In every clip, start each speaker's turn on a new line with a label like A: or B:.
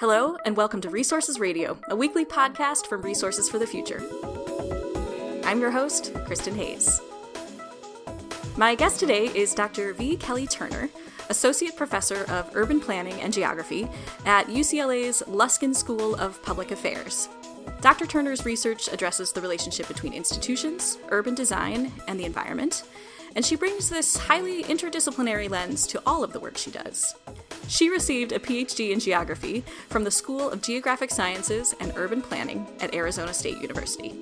A: Hello, and welcome to Resources Radio, a weekly podcast from Resources for the Future. I'm your host, Kristin Hayes. My guest today is Dr. V. Kelly Turner, Associate Professor of Urban Planning and Geography at UCLA's Luskin School of Public Affairs. Dr. Turner's research addresses the relationship between institutions, urban design, and the environment, and she brings this highly interdisciplinary lens to all of the work she does. She received a PhD in geography from the School of Geographic Sciences and Urban Planning at Arizona State University.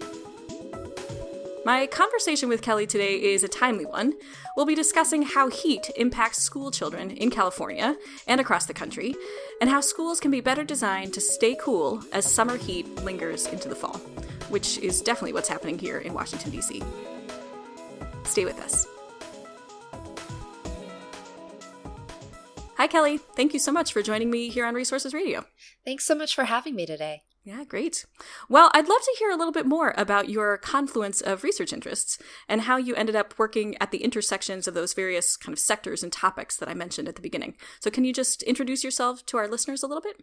A: My conversation with Kelly today is a timely one. We'll be discussing how heat impacts school children in California and across the country, and how schools can be better designed to stay cool as summer heat lingers into the fall, which is definitely what's happening here in Washington, D.C. Stay with us. Hi, Kelly. Thank you so much for joining me here on Resources Radio.
B: Thanks so much for having me today.
A: Yeah, great. Well, I'd love to hear a little bit more about your confluence of research interests and how you ended up working at the intersections of those various kind of sectors and topics that I mentioned at the beginning. So, can you just introduce yourself to our listeners a little bit?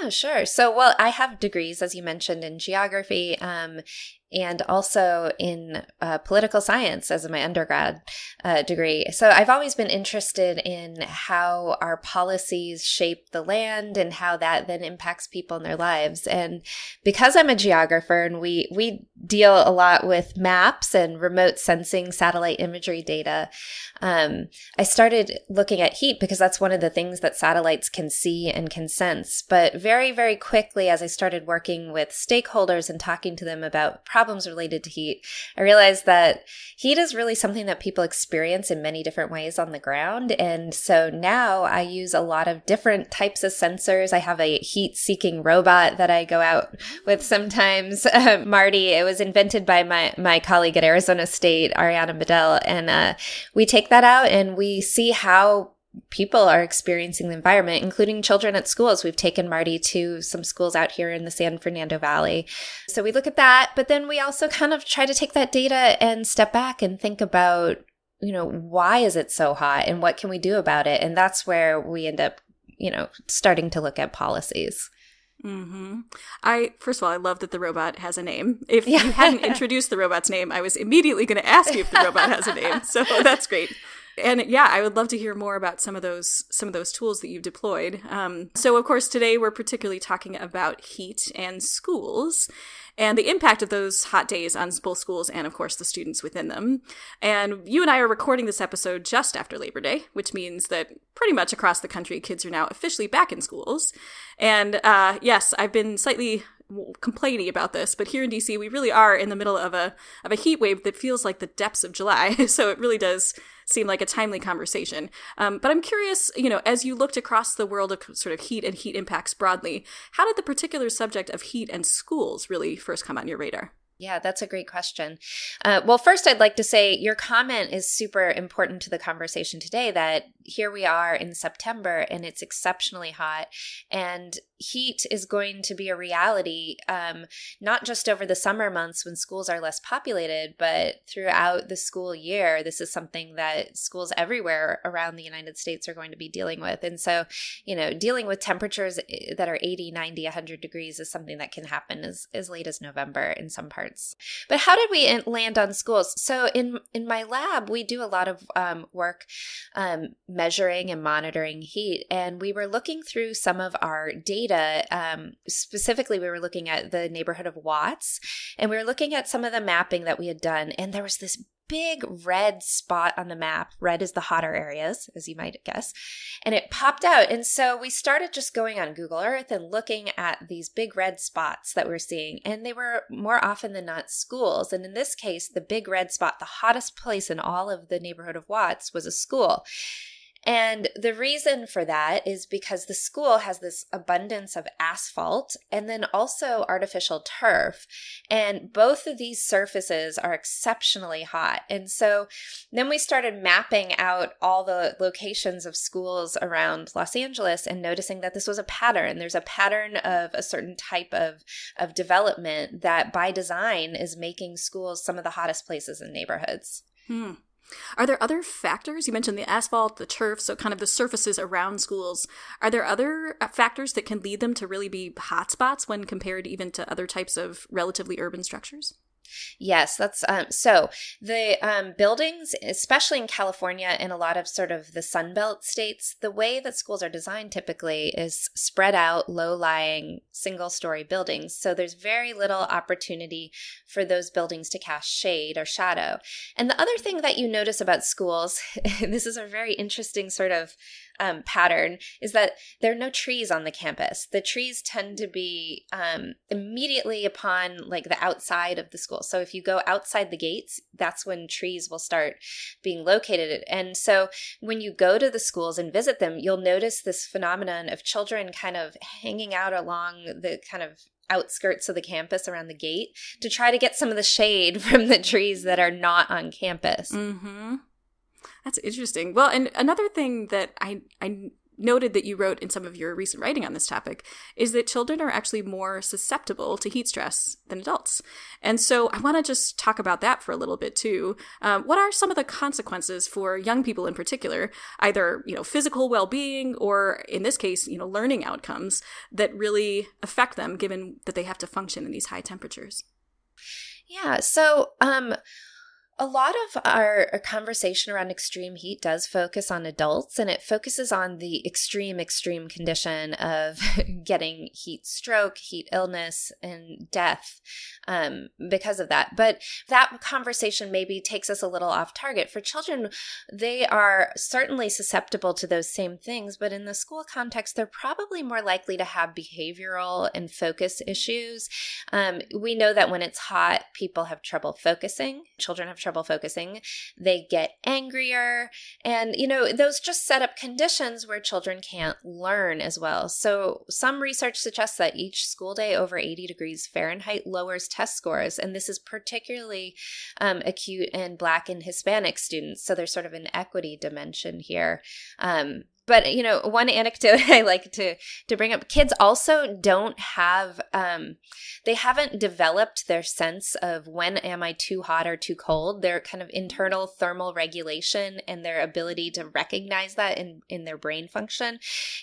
B: Yeah, sure. So, well, I have degrees, as you mentioned, in geography um, and also in uh, political science as my undergrad uh, degree. So I've always been interested in how our policies shape the land and how that then impacts people in their lives. And because I'm a geographer and we we deal a lot with maps and remote sensing satellite imagery data, um, I started looking at heat because that's one of the things that satellites can see and can sense. But very very quickly, as I started working with stakeholders and talking to them about problems related to heat, I realized that heat is really something that people experience in many different ways on the ground. And so now I use a lot of different types of sensors. I have a heat seeking robot that I go out with sometimes. Uh, Marty, it was invented by my, my colleague at Arizona State, Ariana Middel. And uh, we take that out and we see how people are experiencing the environment, including children at schools. We've taken Marty to some schools out here in the San Fernando Valley. So we look at that, but then we also kind of try to take that data and step back and think about, you know, why is it so hot and what can we do about it? And that's where we end up, you know, starting to look at policies.
A: Mm-hmm. I first of all, I love that the robot has a name. If yeah. you hadn't introduced the robot's name, I was immediately going to ask you if the robot has a name. So that's great and yeah i would love to hear more about some of those some of those tools that you've deployed. Um, so of course today we're particularly talking about heat and schools and the impact of those hot days on both schools and of course the students within them. And you and i are recording this episode just after labor day which means that pretty much across the country kids are now officially back in schools. And uh, yes i've been slightly complaining about this, but here in DC, we really are in the middle of a of a heat wave that feels like the depths of July. so it really does seem like a timely conversation. Um, but I'm curious, you know, as you looked across the world of sort of heat and heat impacts broadly, how did the particular subject of heat and schools really first come on your radar?
B: Yeah, that's a great question. Uh, well, first, I'd like to say your comment is super important to the conversation today. That here we are in September and it's exceptionally hot, and heat is going to be a reality, um, not just over the summer months when schools are less populated, but throughout the school year. This is something that schools everywhere around the United States are going to be dealing with. And so, you know, dealing with temperatures eh, that are 80, 90, 100 degrees is something that can happen as, as late as November in some parts But how did we land on schools? So in in my lab, we do a lot of um, work um, measuring and monitoring heat, and we were looking through some of our data. Um, specifically, we were looking at the neighborhood of Watts, and we were looking at some of the mapping that we had done, and there was this big red spot on the map. Red is the hotter areas, as you might guess. And it popped out. And so we started just going on Google Earth and looking at these big red spots that we're seeing. And they were more often than not schools. And in this case, the big red spot, the hottest place in all of the neighborhood of Watts, was a school. And the reason for that is because the school has this abundance of asphalt and then also artificial turf. And both of these surfaces are exceptionally hot. And so then we started mapping out all the locations of schools around Los Angeles and noticing that this was a pattern. There's a pattern of a certain type of, of development that by design is making schools some of the hottest places in neighborhoods.
A: Hmm. Are there other factors? You mentioned the asphalt, the turf, so kind of the surfaces around schools. Are there other uh, factors that can lead them to really be hotspots when compared even to other types of relatively urban structures?
B: Yes, that's um, so the um, buildings, especially in California and a lot of sort of the Sunbelt states, the way that schools are designed typically is spread out, low lying, single story buildings. So there's very little opportunity for those buildings to cast shade or shadow. And the other thing that you notice about schools, this is a very interesting sort of um, pattern is that there are no trees on the campus. The trees tend to be um, immediately upon like the outside of the school. So if you go outside the gates, that's when trees will start being located. And so when you go to the schools and visit them, you'll notice this phenomenon of children kind of hanging out along the kind of outskirts of the campus around the gate to try to get some of the shade from the trees that are not on campus.
A: Mm-hmm. That's interesting. Well, and another thing that I I noted that you wrote in some of your recent writing on this topic is that children are actually more susceptible to heat stress than adults. And so I want to just talk about that for a little bit too. Um, what are some of the consequences for young people in particular, either you know physical well-being or in this case you know learning outcomes that really affect them, given that they have to function in these high temperatures?
B: Yeah. So um a lot of our, our, conversation around extreme heat does focus on adults and it focuses on the extreme, extreme condition of getting heat stroke, heat illness, and death um, because of that. But that conversation maybe takes us a little off target. For children, they are certainly susceptible to those same things, but in the school context, they're probably more likely to have behavioral and focus issues. Um, we know that when it's hot, people have trouble focusing, children have trouble focusing, they get angrier. And, you know, those just set up conditions where children can't learn as well. So, some research suggests that each school day over 80 degrees Fahrenheit lowers test scores. And this is particularly um, acute in Black and Hispanic students. So, there's sort of an equity dimension here. Um, but you know one anecdote i like to to bring up kids also don't have um they haven't developed their sense of when am i too hot or too cold. Their kind of internal thermal regulation and their ability to recognize that in in their brain function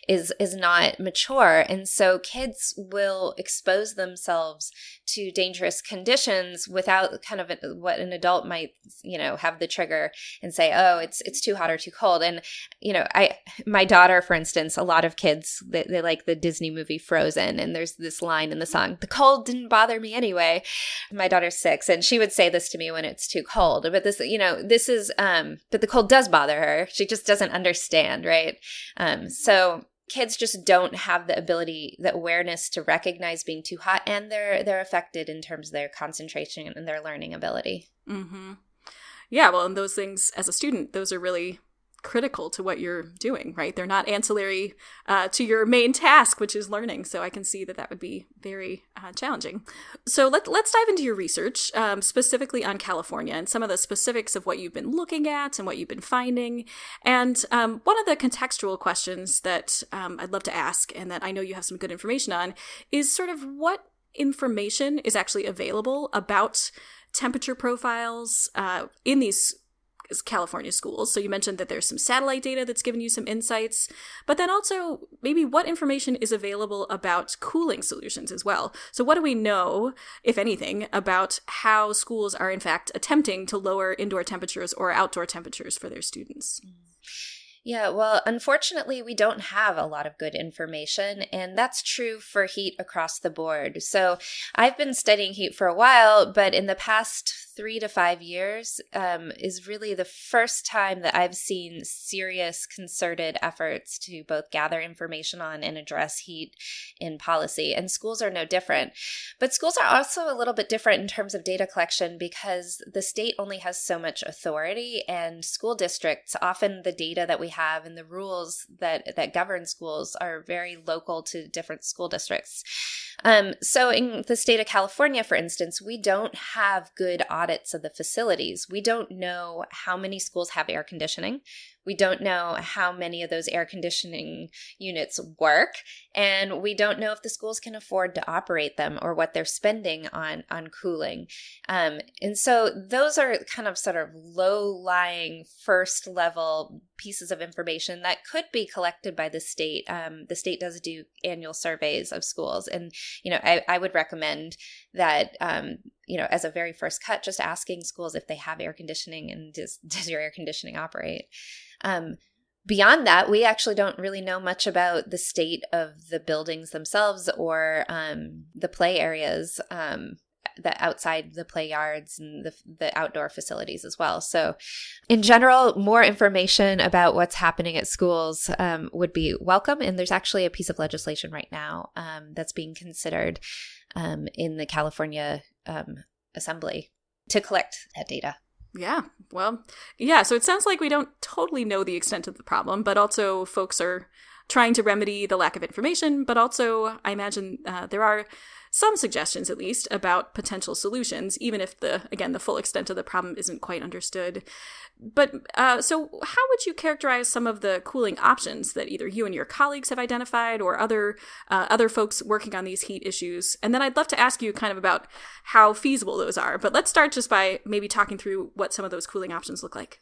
B: is is not mature. And so kids will expose themselves to dangerous conditions without kind of a, what an adult might you know have the trigger and say oh it's it's too hot or too cold. And you know i my daughter, for instance, a lot of kids they, they, like the Disney movie Frozen, and there's this line in the song, "The cold didn't bother me anyway." My daughter's six, and she would say this to me when it's too cold. But this, you know, this is, um, but the cold does bother her. She just doesn't understand, right? Um, so kids just don't have the ability the awareness to recognize being too hot and they're they're affected in terms of their concentration and their learning ability
A: mm-hmm. yeah well and those things as a student those are really critical to what you're doing, right? They're not ancillary uh, to your main task, which is learning. So I can see that that would be very uh, challenging. So let, let's dive into your research, um, specifically on California and some of the specifics of what you've been looking at and what you've been finding. And um, one of the contextual questions that um, I'd love to ask, and that I know you have some good information on, is sort of what information is actually available about temperature profiles uh, in these California schools. So you mentioned that there's some satellite data that's given you some insights, but then also maybe what information is available about cooling solutions as well. So what do we know, if anything, about how schools are in fact attempting to lower indoor temperatures or outdoor temperatures for their students? Mm.
B: Yeah, well, unfortunately, we don't have a lot of good information, and that's true for heat across the board. So, I've been studying heat for a while, but in the past three to five years um, is really the first time that I've seen serious concerted efforts to both gather information on and address heat in policy. And schools are no different. But schools are also a little bit different in terms of data collection because the state only has so much authority, and school districts often the data that we have and the rules that that govern schools are very local to different school districts. Um, so, in the state of California, for instance, we don't have good audits of the facilities. We don't know how many schools have air conditioning. We don't know how many of those air conditioning units work, and we don't know if the schools can afford to operate them or what they're spending on on cooling. Um, and so those are kind of sort of low lying first level pieces of information that could be collected by the state. Um, the state does do annual surveys of schools, and you know I, I would recommend that um, you know as a very first cut, just asking schools if they have air conditioning and does does your air conditioning operate. Um, beyond that, we actually don't really know much about the state of the buildings themselves or um, the play areas. Um, the outside the play yards and the, the outdoor facilities as well. So, in general, more information about what's happening at schools um, would be welcome. And there's actually a piece of legislation right now um, that's being considered um, in the California um, Assembly to collect that data.
A: Yeah. Well, yeah. So it sounds like we don't totally know the extent of the problem, but also folks are trying to remedy the lack of information. But also, I imagine uh, there are some suggestions, at least, about potential solutions, even if the again the full extent of the problem isn't quite understood. But uh, so, how would you characterize some of the cooling options that either you and your colleagues have identified, or other uh, other folks working on these heat issues? And then I'd love to ask you kind of about how feasible those are. But let's start just by maybe talking through what some of those cooling options look like.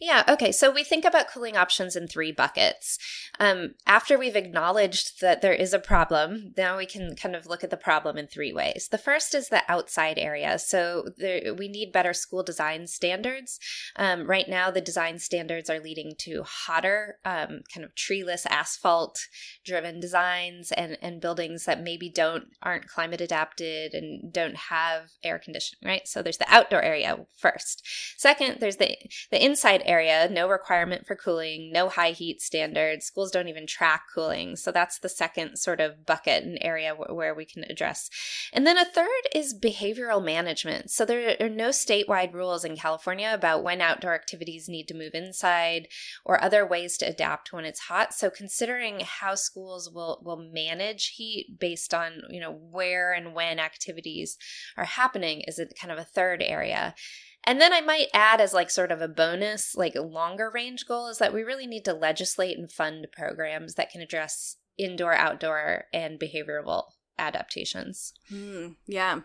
B: Yeah. Okay. So we think about cooling options in three buckets. Um, after we've acknowledged that there is a problem, now we can kind of look at the problem in three ways. The first is the outside area. So there, we need better school design standards. Um, right now, the design standards are leading to hotter, um, kind of treeless, asphalt driven designs and, and buildings that maybe don't aren't climate adapted and don't have air conditioning. Right. So there's the outdoor area first. Second, there's the the inside area, no requirement for cooling, no high heat standards. Schools don't even track cooling. So that's the second sort of bucket and area w- where we can address. And then a third is behavioral management. So there are no statewide rules in California about when outdoor activities need to move inside or other ways to adapt when it's hot. So considering how schools will will manage heat based on, you know, where and when activities are happening is a kind of a third area. And then I might add as like sort of a bonus, like a longer range goal is that we really need to legislate and fund programs that can address indoor, outdoor, and behavioral adaptations.
A: Mm, yeah.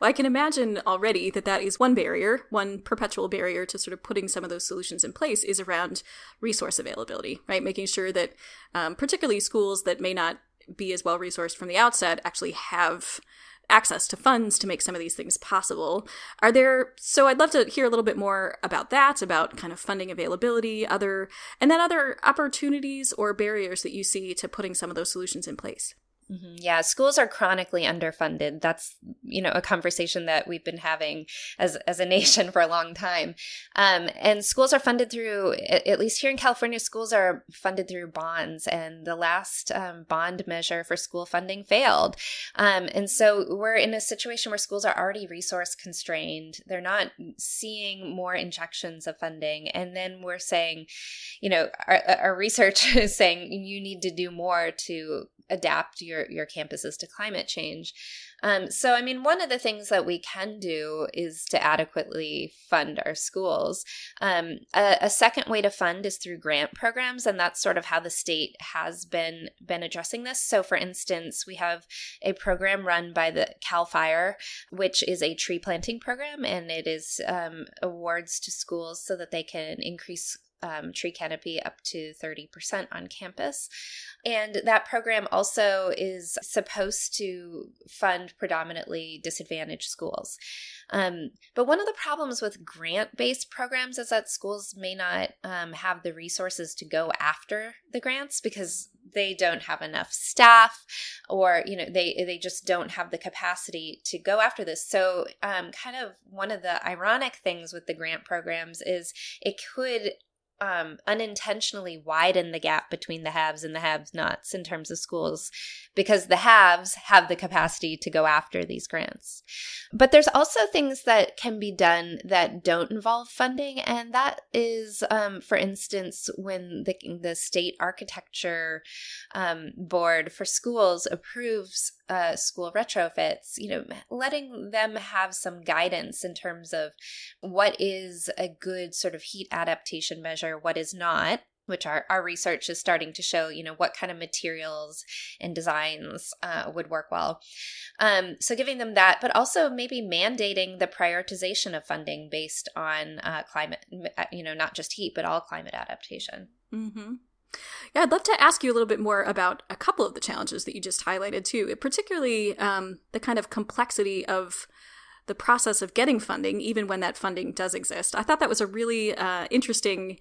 A: Well, I can imagine already that that is one barrier, one perpetual barrier to sort of putting some of those solutions in place is around resource availability, right? Making sure that um, particularly schools that may not be as well resourced from the outset actually have access to funds to make some of these things possible. Are there, so I'd love to hear a little bit more about that, about kind of funding availability, other, and then other opportunities or barriers that you see to putting some of those solutions in place.
B: Mm-hmm. Yeah, schools are chronically underfunded. That's you know a conversation that we've been having as as a nation for a long time. Um, and schools are funded through, at least here in California, schools are funded through bonds. And the last um, bond measure for school funding failed. Um, and so we're in a situation where schools are already resource constrained. They're not seeing more injections of funding. And then we're saying, you know, our, our research is saying you need to do more to adapt your your campuses to climate change. Um, so, I mean, one of the things that we can do is to adequately fund our schools. Um, a, a, second way to fund is through grant programs, and that's sort of how the state has been been addressing this. So, for instance, we have a program run by the Cal Fire, which is a tree planting program, and it is um, awards to schools so that they can increase um, tree canopy up to 30% on campus. And that program also is supposed to fund predominantly disadvantaged schools. Um, but one of the problems with grant based programs is that schools may not um, have the resources to go after the grants because they don't have enough staff or you know they they just don't have the capacity to go after this so um, kind of one of the ironic things with the grant programs is it could um, unintentionally widen the gap between the haves and the have nots in terms of schools because the haves have the capacity to go after these grants. But there's also things that can be done that don't involve funding, and that is, um, for instance, when the, the state architecture um, board for schools approves uh, school retrofits, you know, letting them have some guidance in terms of what is a good sort of heat adaptation measure, what is not which our, our research is starting to show, you know, what kind of materials and designs uh, would work well. Um, so giving them that, but also maybe mandating the prioritization of funding based on uh, climate, uh, you know, not just heat, but all climate adaptation.
A: Mm-hmm. Yeah, I'd love to ask you a little bit more about a couple of the challenges that you just highlighted too, particularly um, the kind of complexity of the process of getting funding, even when that funding does exist. I thought that was a really uh, interesting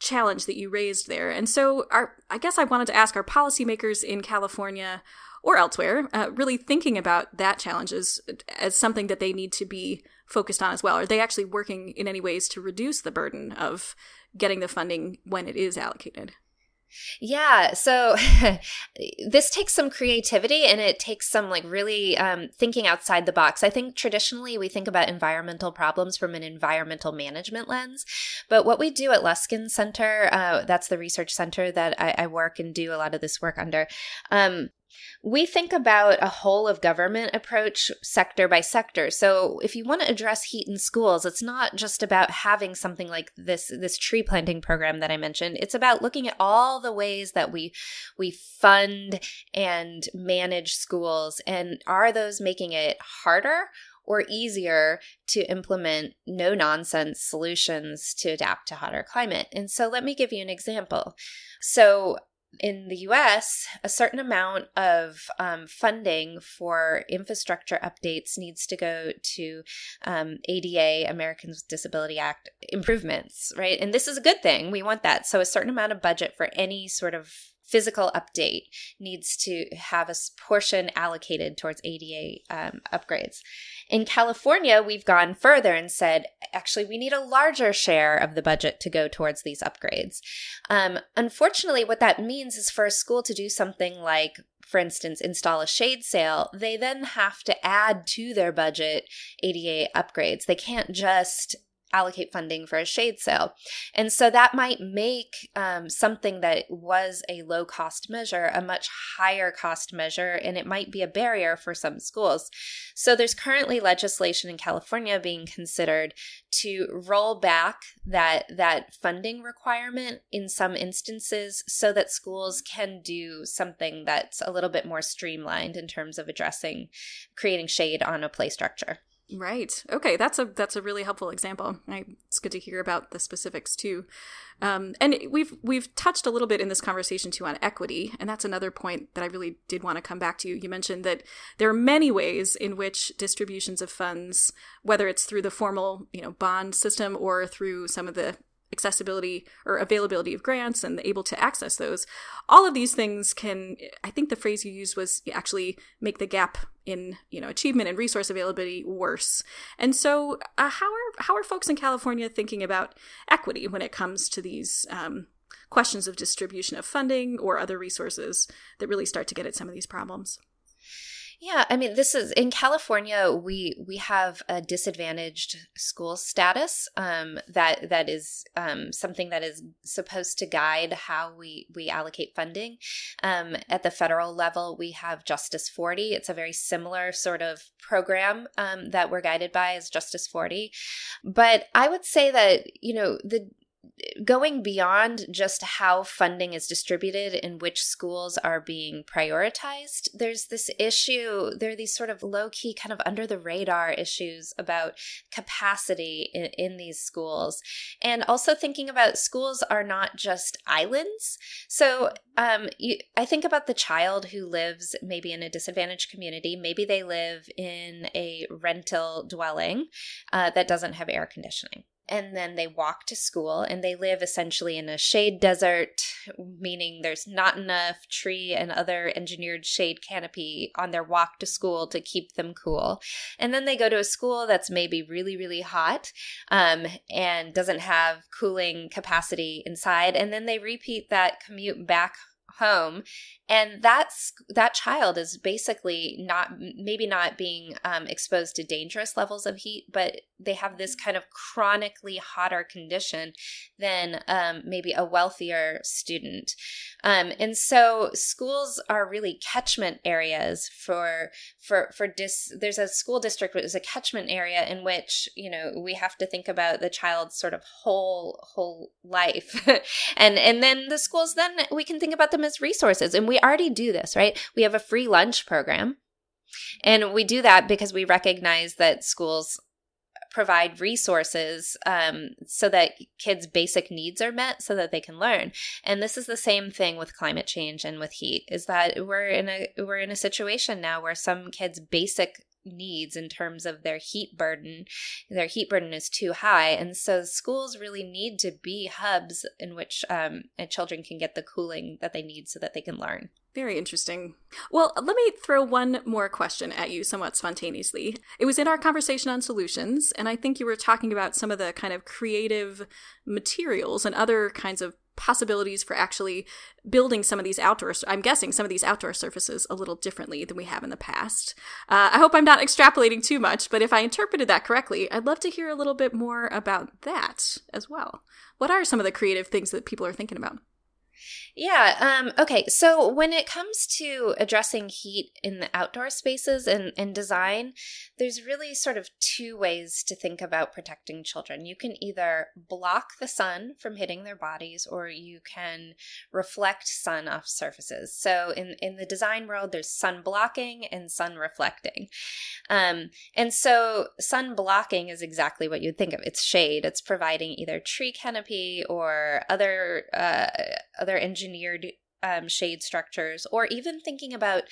A: challenge that you raised there. And so, our, I guess I wanted to ask our policymakers in California or elsewhere uh, really thinking about that challenge as, as something that they need to be focused on as well. Are they actually working in any ways to reduce the burden of getting the funding when it is allocated?
B: Yeah, so this takes some creativity and it takes some like really um, thinking outside the box. I think traditionally we think about environmental problems from an environmental management lens, but what we do at Luskin Center, uh, that's the research center that I, I, work and do a lot of this work under. Um, we think about a whole of government approach sector by sector. So if you want to address heat in schools, it's not just about having something like this this tree planting program that I mentioned. It's about looking at all the ways that we we fund and manage schools and are those making it harder or easier to implement no nonsense solutions to adapt to hotter climate. And so let me give you an example. So in the US, a certain amount of um, funding for infrastructure updates needs to go to um, ADA, Americans with Disability Act improvements, right? And this is a good thing. We want that. So, a certain amount of budget for any sort of physical update needs to have a portion allocated towards ADA um, upgrades. In California, we've gone further and said, actually, we need a larger share of the budget to go towards these upgrades. Um, unfortunately, what that means is for a school to do something like for instance, install a shade sail, they then have to add to their budget ADA upgrades. They can't just allocate funding for a shade sail. And so that might make um, something that was a low cost measure a much higher cost measure, and it might be a barrier for some schools. So there's currently legislation in California being considered to roll back that that funding requirement in some instances so that schools can do something that's a little bit more streamlined in terms of addressing creating shade on a play structure.
A: Right. Okay, that's a that's a really helpful example. I, it's good to hear about the specifics too. Um, and we've we've touched a little bit in this conversation too on equity, and that's another point that I really did want to come back to. You mentioned that there are many ways in which distributions of funds, whether it's through the formal you know bond system or through some of the accessibility or availability of grants and able to access those. All of these things can i think the phrase you used was actually make the gap in you know achievement and resource availability worse. And so uh, how are how are folks in california thinking about equity when it comes to these um, questions of distribution of funding or other resources that really start to get at some of these problems
B: yeah, I mean, this is in California. We we have a disadvantaged school status um, that that is um, something that is supposed to guide how we we allocate funding. Um, at the federal level, we have Justice 40. It's a very similar sort of program um, that we're guided by as Justice 40. But I would say that you know the going beyond just how funding is distributed and which schools are being prioritized, there's this issue, there are these sort of low key, kind of under the radar issues about capacity in, in these schools. And also thinking about schools are not just islands. So um, you, I think about the child who lives maybe in a disadvantaged community. Maybe they live in a rental dwelling uh, that doesn't have air conditioning and then they walk to school and they live essentially in a shade desert, meaning there's not enough tree and other engineered shade canopy on their walk to school to keep them cool. And then they go to a school that's maybe really, really hot um, and doesn't have cooling capacity inside. And then they repeat that commute back home and that's that child is basically not maybe not being um, exposed to dangerous levels of heat but they have this kind of chronically hotter condition than um, maybe a wealthier student. Um, and so schools are really catchment areas for for for dis there's a school district which is a catchment area in which you know we have to think about the child's sort of whole whole life. And and then the schools then we can think about them as resources. And we already do this, right? We have a free lunch program. And we do that because we recognize that schools provide resources um, so that kids' basic needs are met so that they can learn. And this is the same thing with climate change and with heat is that we're in a we're in a situation now where some kids' basic needs in terms of their heat burden. Their heat burden is too high. And so schools really need to be hubs in which um, children can get the cooling that they need so that they can learn.
A: Very interesting. Well, let me throw one more question at you somewhat spontaneously. It was in our conversation on solutions, and I think you were talking about some of the kind of creative materials and other kinds of possibilities for actually building some of these outdoor i'm guessing some of these outdoor surfaces a little differently than we have in the past. Uh, i hope i'm not extrapolating too much but if i interpreted that correctly i'd love to hear a little bit more about that as well. What are some of the creative things that people are thinking about
B: yeah. Um, okay. So when it comes to addressing heat in the outdoor spaces and, and design, there's really sort of two ways to think about protecting children. You can either block the sun from hitting their bodies, or you can reflect sun off surfaces. So in, in the design world, there's sun blocking and sun reflecting. Um, and so sun blocking is exactly what you'd think of. It's shade. It's providing either tree canopy or other uh, other engineered um, shade structures, or even thinking about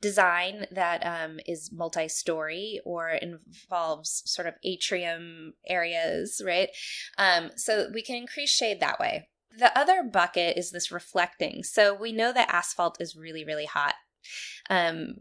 B: design that um, is multi story or involves sort of atrium areas, right? Um, so we can increase shade that way. The other bucket is this reflecting. So we know that asphalt is really, really hot. Um,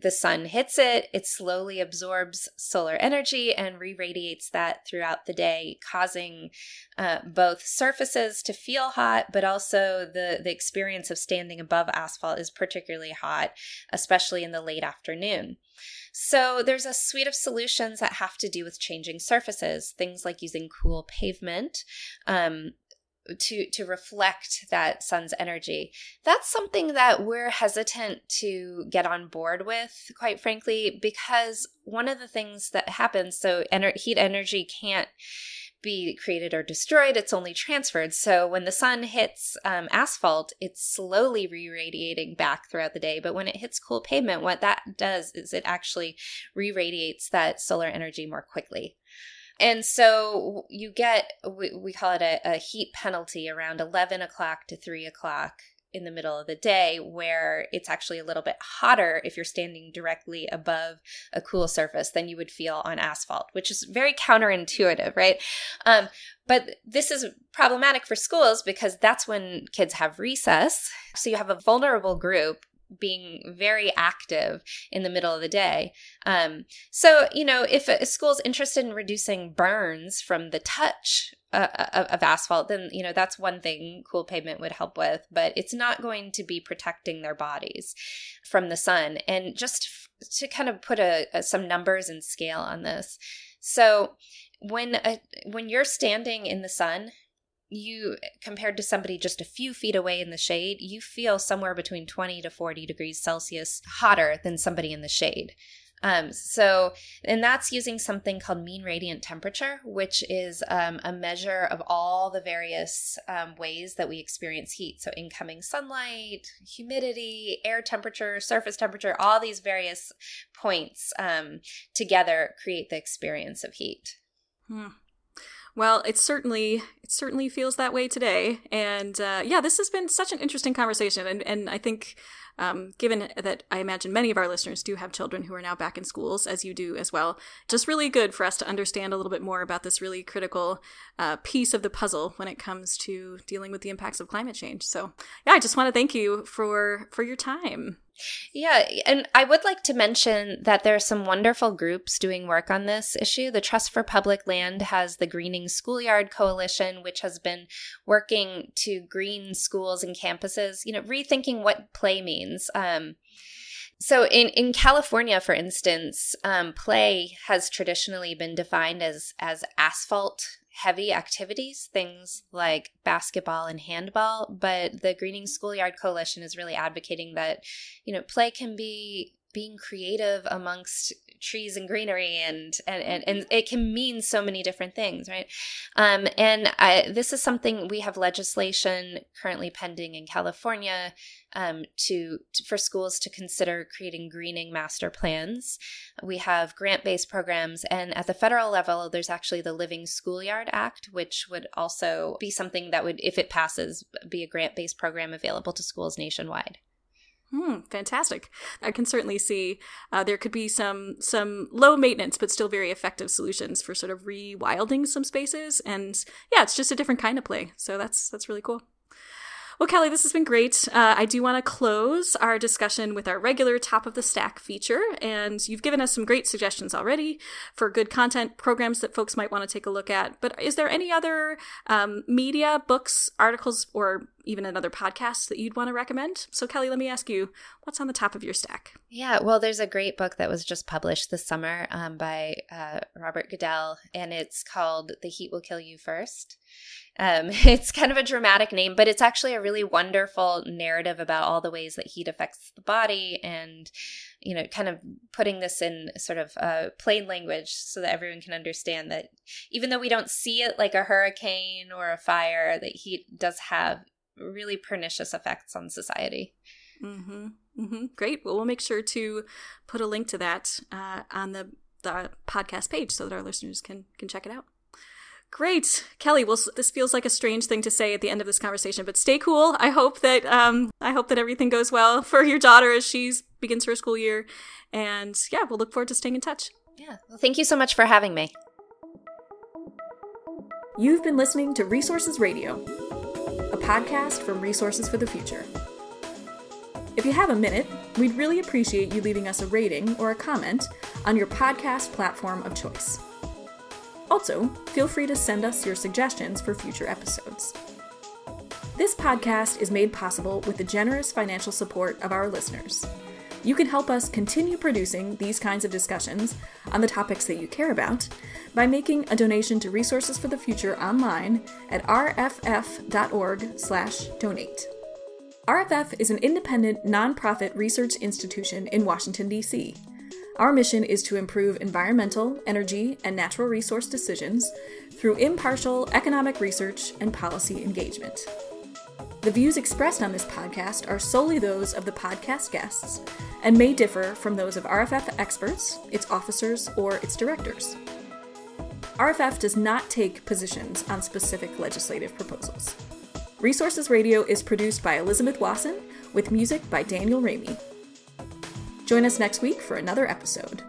B: the sun hits it, it slowly absorbs solar energy and re radiates that throughout the day, causing uh, both surfaces to feel hot, but also the, the experience of standing above asphalt is particularly hot, especially in the late afternoon. So, there's a suite of solutions that have to do with changing surfaces, things like using cool pavement, um, to to reflect that sun's energy. That's something that we're hesitant to get on board with quite frankly because one of the things that happens so ener- heat energy can't be created or destroyed it's only transferred. So when the sun hits um, asphalt it's slowly re-radiating back throughout the day. But when it hits cool pavement what that does is it actually re-radiates that solar energy more quickly and so you get, we, we call it a, a heat penalty around 11 o'clock to 3 o'clock in the middle of the day where it's actually a little bit hotter if you're standing directly above a cool surface than you would feel on asphalt, which is very counterintuitive, right? Um, but this is problematic for schools because that's when kids have recess. So you have a vulnerable group being very active in the middle of the day. Um, so, you know, if a school's interested in reducing burns from the touch uh, uh of asphalt, then, you know, that's one thing cool pavement would help with, but it's not going to be protecting their bodies from the sun. And just to kind of put a, a some numbers and scale on this. So, when a, when you're standing in the sun you compared to somebody just a few feet away in the shade, you feel somewhere between 20 to 40 degrees Celsius hotter than somebody in the shade. Um, so, and that's using something called mean radiant temperature, which is um, a measure of all the various um, ways that we experience heat. So, incoming sunlight, humidity, air temperature, surface temperature, all these various points um, together create the experience of heat.
A: Hmm. Well, it certainly it certainly feels that way today, and uh, yeah, this has been such an interesting conversation, and and I think um, given that I imagine many of our listeners do have children who are now back in schools, as you do as well. Just really good for us to understand a little bit more about this really critical uh, piece of the puzzle when it comes to dealing with the impacts of climate change. So, yeah, I just want to thank you for for your time.
B: Yeah, and I would like to mention that there are some wonderful groups doing work on this issue. The Trust for Public Land has the Greening Schoolyard Coalition, which has been working to green schools and campuses, you know, rethinking what play means. Um, so in, in California, for instance, um, play has traditionally been defined as as asphalt heavy activities, things like basketball and handball. But the Greening Schoolyard Coalition is really advocating that, you know, play can be being creative amongst trees and greenery and and and, and it can mean so many different things right? Um, and I, this is something we have legislation currently pending in california um, to, to, for schools to consider creating greening master plans. We have grant-based programs and at the federal level there's actually the living schoolyard act which would also be something that would if it passes be a grant-based program available to schools nationwide
A: Hmm, fantastic. I can certainly see uh, there could be some some low maintenance but still very effective solutions for sort of rewilding some spaces, and yeah, it's just a different kind of play. So that's that's really cool. Well, Kelly, this has been great. Uh, I do want to close our discussion with our regular top of the stack feature, and you've given us some great suggestions already for good content programs that folks might want to take a look at. But is there any other um, media, books, articles, or even another podcast that you'd want to recommend? So, Kelly, let me ask you, what's on the top of your stack?
B: Yeah, well, there's a great book that was just published this summer um, by uh, Robert Goodell, and it's called The Heat Will Kill You First. Um, it's kind of a dramatic name, but it's actually a really wonderful narrative about all the ways that heat affects the body and, you know, kind of putting this in sort of uh, plain language so that everyone can understand that even though we don't see it like a hurricane or a fire, that heat does have really pernicious effects on society.
A: Mm-hmm. Mm-hmm. Great. Well, we'll make sure to put a link to that uh, on the the podcast page so that our listeners can can check it out. Great, Kelly. Well, this feels like a strange thing to say at the end of this conversation, but stay cool. I hope that um, I hope that everything goes well for your daughter as she begins her school year, and yeah, we'll look forward to staying in touch.
B: Yeah. Well, thank you so much for having me.
A: You've been listening to Resources Radio a podcast from Resources for the Future. If you have a minute, we'd really appreciate you leaving us a rating or a comment on your podcast platform of choice. Also, feel free to send us your suggestions for future episodes. This podcast is made possible with the generous financial support of our listeners. You can help us continue producing these kinds of discussions on the topics that you care about by making a donation to Resources for the Future online at rff.org/donate. RFF is an independent nonprofit research institution in Washington D.C. Our mission is to improve environmental, energy, and natural resource decisions through impartial economic research and policy engagement. The views expressed on this podcast are solely those of the podcast guests and may differ from those of RFF experts, its officers, or its directors. RFF does not take positions on specific legislative proposals. Resources Radio is produced by Elizabeth Wasson with music by Daniel Ramey. Join us next week for another episode.